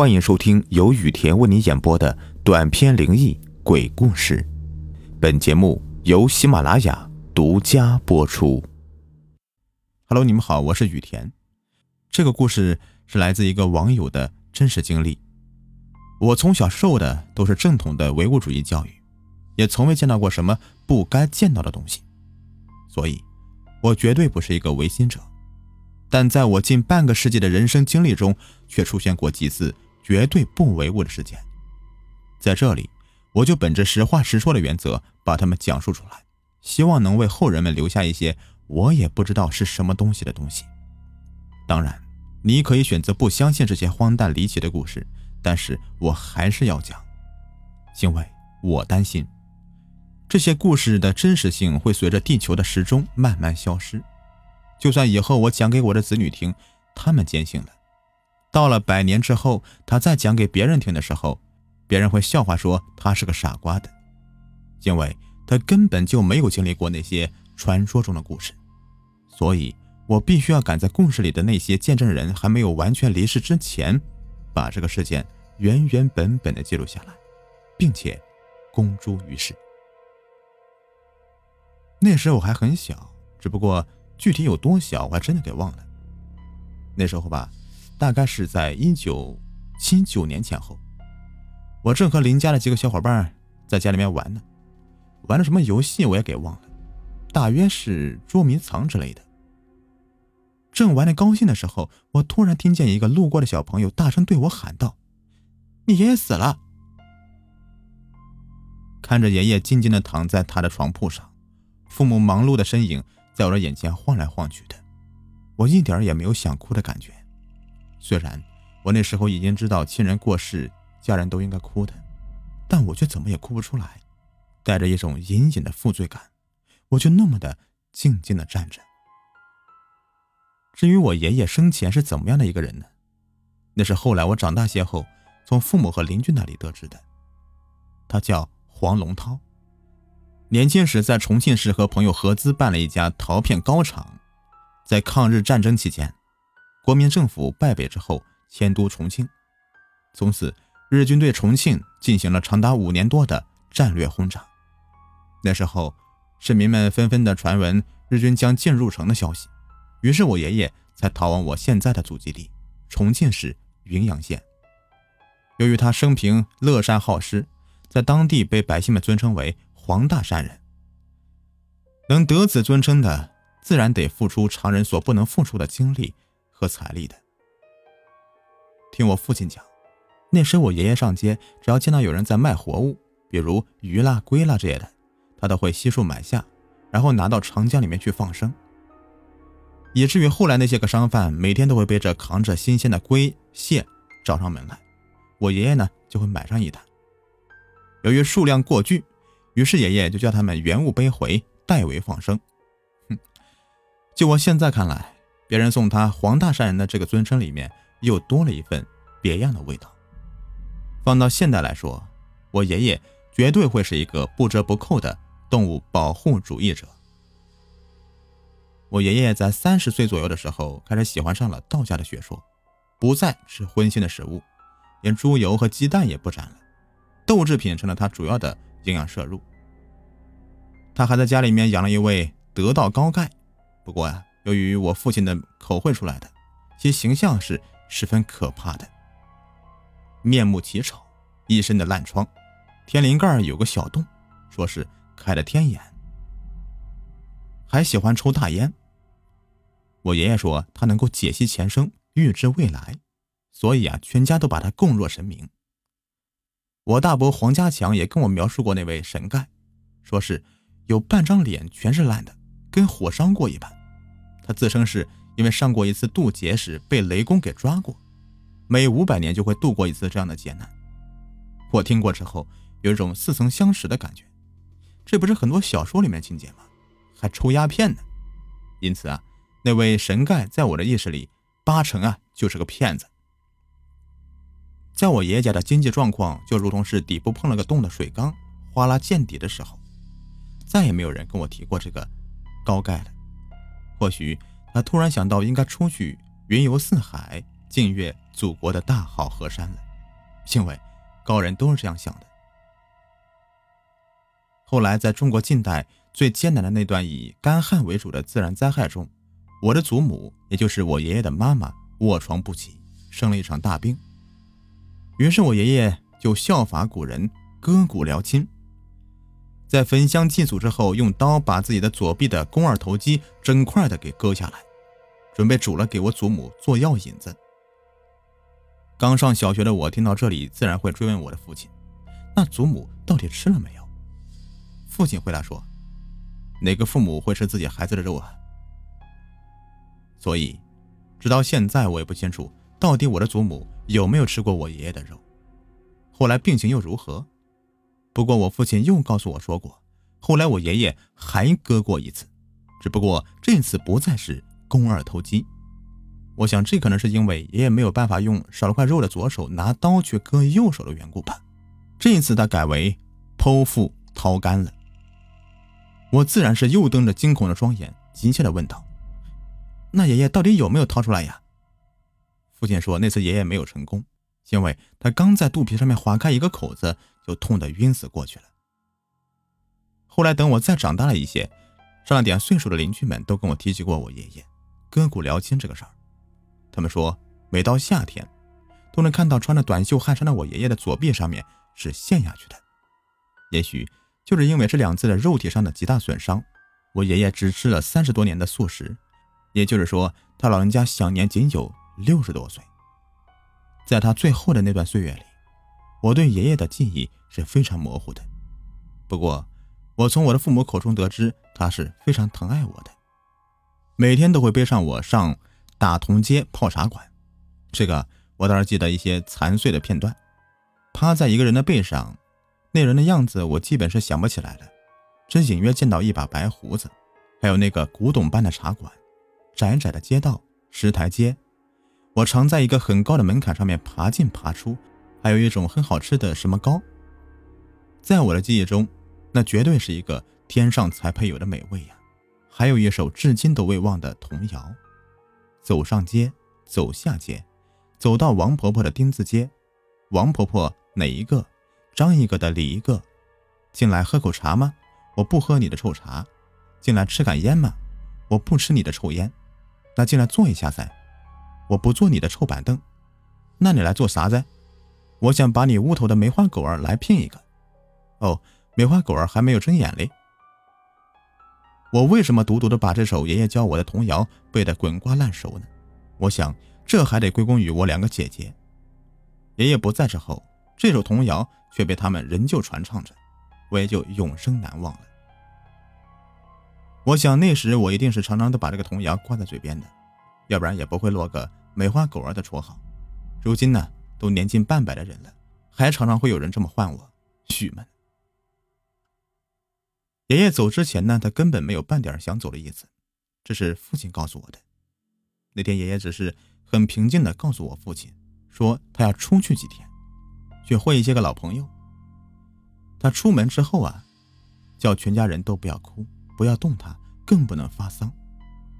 欢迎收听由雨田为你演播的短篇灵异鬼故事。本节目由喜马拉雅独家播出。Hello，你们好，我是雨田。这个故事是来自一个网友的真实经历。我从小受的都是正统的唯物主义教育，也从未见到过什么不该见到的东西，所以，我绝对不是一个唯心者。但在我近半个世纪的人生经历中，却出现过几次绝对不唯物的事件。在这里，我就本着实话实说的原则，把它们讲述出来，希望能为后人们留下一些我也不知道是什么东西的东西。当然，你可以选择不相信这些荒诞离奇的故事，但是我还是要讲，因为我担心这些故事的真实性会随着地球的时钟慢慢消失。就算以后我讲给我的子女听，他们坚信了，到了百年之后，他再讲给别人听的时候，别人会笑话说他是个傻瓜的，因为他根本就没有经历过那些传说中的故事。所以，我必须要赶在故事里的那些见证人还没有完全离世之前，把这个事件原原本本的记录下来，并且公诸于世。那时候我还很小，只不过。具体有多小，我还真的给忘了。那时候吧，大概是在一九七九年前后，我正和邻家的几个小伙伴在家里面玩呢，玩的什么游戏我也给忘了，大约是捉迷藏之类的。正玩的高兴的时候，我突然听见一个路过的小朋友大声对我喊道：“你爷爷死了！”看着爷爷静静的躺在他的床铺上，父母忙碌的身影。在我的眼前晃来晃去的，我一点也没有想哭的感觉。虽然我那时候已经知道亲人过世，家人都应该哭的，但我却怎么也哭不出来，带着一种隐隐的负罪感，我就那么的静静的站着。至于我爷爷生前是怎么样的一个人呢？那是后来我长大些后，从父母和邻居那里得知的。他叫黄龙涛。年轻时在重庆市和朋友合资办了一家陶片高厂，在抗日战争期间，国民政府败北之后迁都重庆，从此日军对重庆进行了长达五年多的战略轰炸。那时候，市民们纷纷的传闻日军将进入城的消息，于是我爷爷才逃往我现在的祖籍地重庆市云阳县。由于他生平乐善好施，在当地被百姓们尊称为。黄大善人能得此尊称的，自然得付出常人所不能付出的精力和财力的。听我父亲讲，那时我爷爷上街，只要见到有人在卖活物，比如鱼啦、龟啦这些的，他都会悉数买下，然后拿到长江里面去放生。以至于后来那些个商贩每天都会背着扛着新鲜的龟蟹找上门来，我爷爷呢就会买上一单。由于数量过巨。于是爷爷就叫他们原物背回，代为放生。哼，就我现在看来，别人送他黄大善人的这个尊称里面又多了一份别样的味道。放到现代来说，我爷爷绝对会是一个不折不扣的动物保护主义者。我爷爷在三十岁左右的时候开始喜欢上了道家的学说，不再吃荤腥的食物，连猪油和鸡蛋也不沾了，豆制品成了他主要的。营养摄入，他还在家里面养了一位得道高盖，不过呀，由于我父亲的口绘出来的，其形象是十分可怕的，面目奇丑，一身的烂疮，天灵盖有个小洞，说是开了天眼，还喜欢抽大烟。我爷爷说他能够解析前生，预知未来，所以啊，全家都把他供若神明。我大伯黄家强也跟我描述过那位神丐，说是有半张脸全是烂的，跟火烧过一般。他自称是因为上过一次渡劫时被雷公给抓过，每五百年就会度过一次这样的劫难。我听过之后有一种似曾相识的感觉，这不是很多小说里面情节吗？还抽鸦片呢。因此啊，那位神丐在我的意识里八成啊就是个骗子。在我爷爷家的经济状况就如同是底部碰了个洞的水缸，哗啦见底的时候，再也没有人跟我提过这个高盖了。或许他突然想到应该出去云游四海，静阅祖国的大好河山了。因为高人都是这样想的。后来，在中国近代最艰难的那段以干旱为主的自然灾害中，我的祖母，也就是我爷爷的妈妈，卧床不起，生了一场大病。于是我爷爷就效法古人，割骨疗亲。在焚香祭祖之后，用刀把自己的左臂的肱二头肌整块的给割下来，准备煮了给我祖母做药引子。刚上小学的我听到这里，自然会追问我的父亲：“那祖母到底吃了没有？”父亲回答说：“哪个父母会吃自己孩子的肉啊？”所以，直到现在我也不清楚到底我的祖母有没有吃过我爷爷的肉，后来病情又如何。不过我父亲又告诉我说过，后来我爷爷还割过一次，只不过这次不再是肱二头肌。我想这可能是因为爷爷没有办法用少了块肉的左手拿刀去割右手的缘故吧。这一次他改为剖腹掏肝了。我自然是又瞪着惊恐的双眼，急切地问道：“那爷爷到底有没有掏出来呀？”父亲说：“那次爷爷没有成功，因为他刚在肚皮上面划开一个口子。”就痛得晕死过去了。后来等我再长大了一些，上了点岁数的邻居们都跟我提起过我爷爷割骨疗亲这个事儿。他们说，每到夏天，都能看到穿着短袖汗衫的我爷爷的左臂上面是陷下去的。也许就是因为这两次的肉体上的极大损伤，我爷爷只吃了三十多年的素食，也就是说，他老人家享年仅有六十多岁。在他最后的那段岁月里。我对爷爷的记忆是非常模糊的，不过我从我的父母口中得知，他是非常疼爱我的，每天都会背上我上大同街泡茶馆。这个我倒是记得一些残碎的片段，趴在一个人的背上，那人的样子我基本是想不起来了，只隐约见到一把白胡子，还有那个古董般的茶馆，窄窄的街道，石台阶，我常在一个很高的门槛上面爬进爬出。还有一种很好吃的什么糕，在我的记忆中，那绝对是一个天上才配有的美味呀！还有一首至今都未忘的童谣：走上街，走下街，走到王婆婆的丁字街。王婆婆哪一个？张一个的李一个。进来喝口茶吗？我不喝你的臭茶。进来吃杆烟吗？我不吃你的臭烟。那进来坐一下噻。我不坐你的臭板凳。那你来做啥子？我想把你屋头的梅花狗儿来聘一个。哦，梅花狗儿还没有睁眼嘞。我为什么独独的把这首爷爷教我的童谣背得滚瓜烂熟呢？我想这还得归功于我两个姐姐。爷爷不在之后，这首童谣却被他们仍旧传唱着，我也就永生难忘了。我想那时我一定是常常的把这个童谣挂在嘴边的，要不然也不会落个梅花狗儿的绰号。如今呢？都年近半百的人了，还常常会有人这么唤我，郁闷。爷爷走之前呢，他根本没有半点想走的意思，这是父亲告诉我的。那天爷爷只是很平静的告诉我父亲，说他要出去几天，去会一些个老朋友。他出门之后啊，叫全家人都不要哭，不要动他，更不能发丧，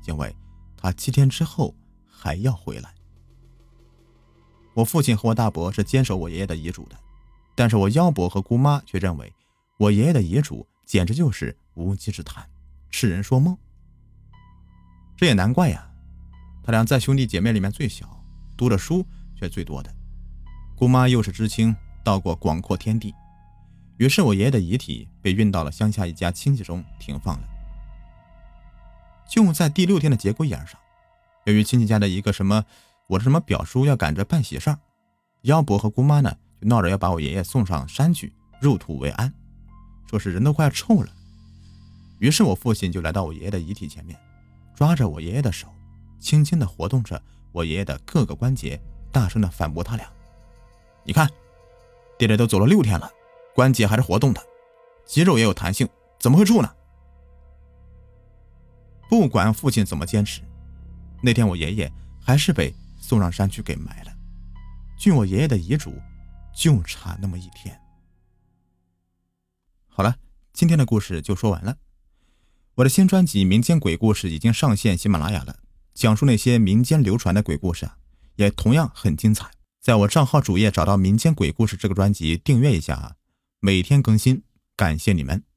因为他七天之后还要回来。我父亲和我大伯是坚守我爷爷的遗嘱的，但是我幺伯和姑妈却认为我爷爷的遗嘱简直就是无稽之谈，痴人说梦。这也难怪呀，他俩在兄弟姐妹里面最小，读的书却最多的。姑妈又是知青，到过广阔天地，于是我爷爷的遗体被运到了乡下一家亲戚中停放了。就在第六天的节骨眼上，由于亲戚家的一个什么。我的什么表叔要赶着办喜事儿，幺伯和姑妈呢就闹着要把我爷爷送上山去入土为安，说是人都快要臭了。于是我父亲就来到我爷爷的遗体前面，抓着我爷爷的手，轻轻地活动着我爷爷的各个关节，大声地反驳他俩：“你看，爹爹都走了六天了，关节还是活动的，肌肉也有弹性，怎么会臭呢？”不管父亲怎么坚持，那天我爷爷还是被。送上山去给埋了。据我爷爷的遗嘱，就差那么一天。好了，今天的故事就说完了。我的新专辑《民间鬼故事》已经上线喜马拉雅了，讲述那些民间流传的鬼故事啊，也同样很精彩。在我账号主页找到《民间鬼故事》这个专辑，订阅一下啊，每天更新，感谢你们。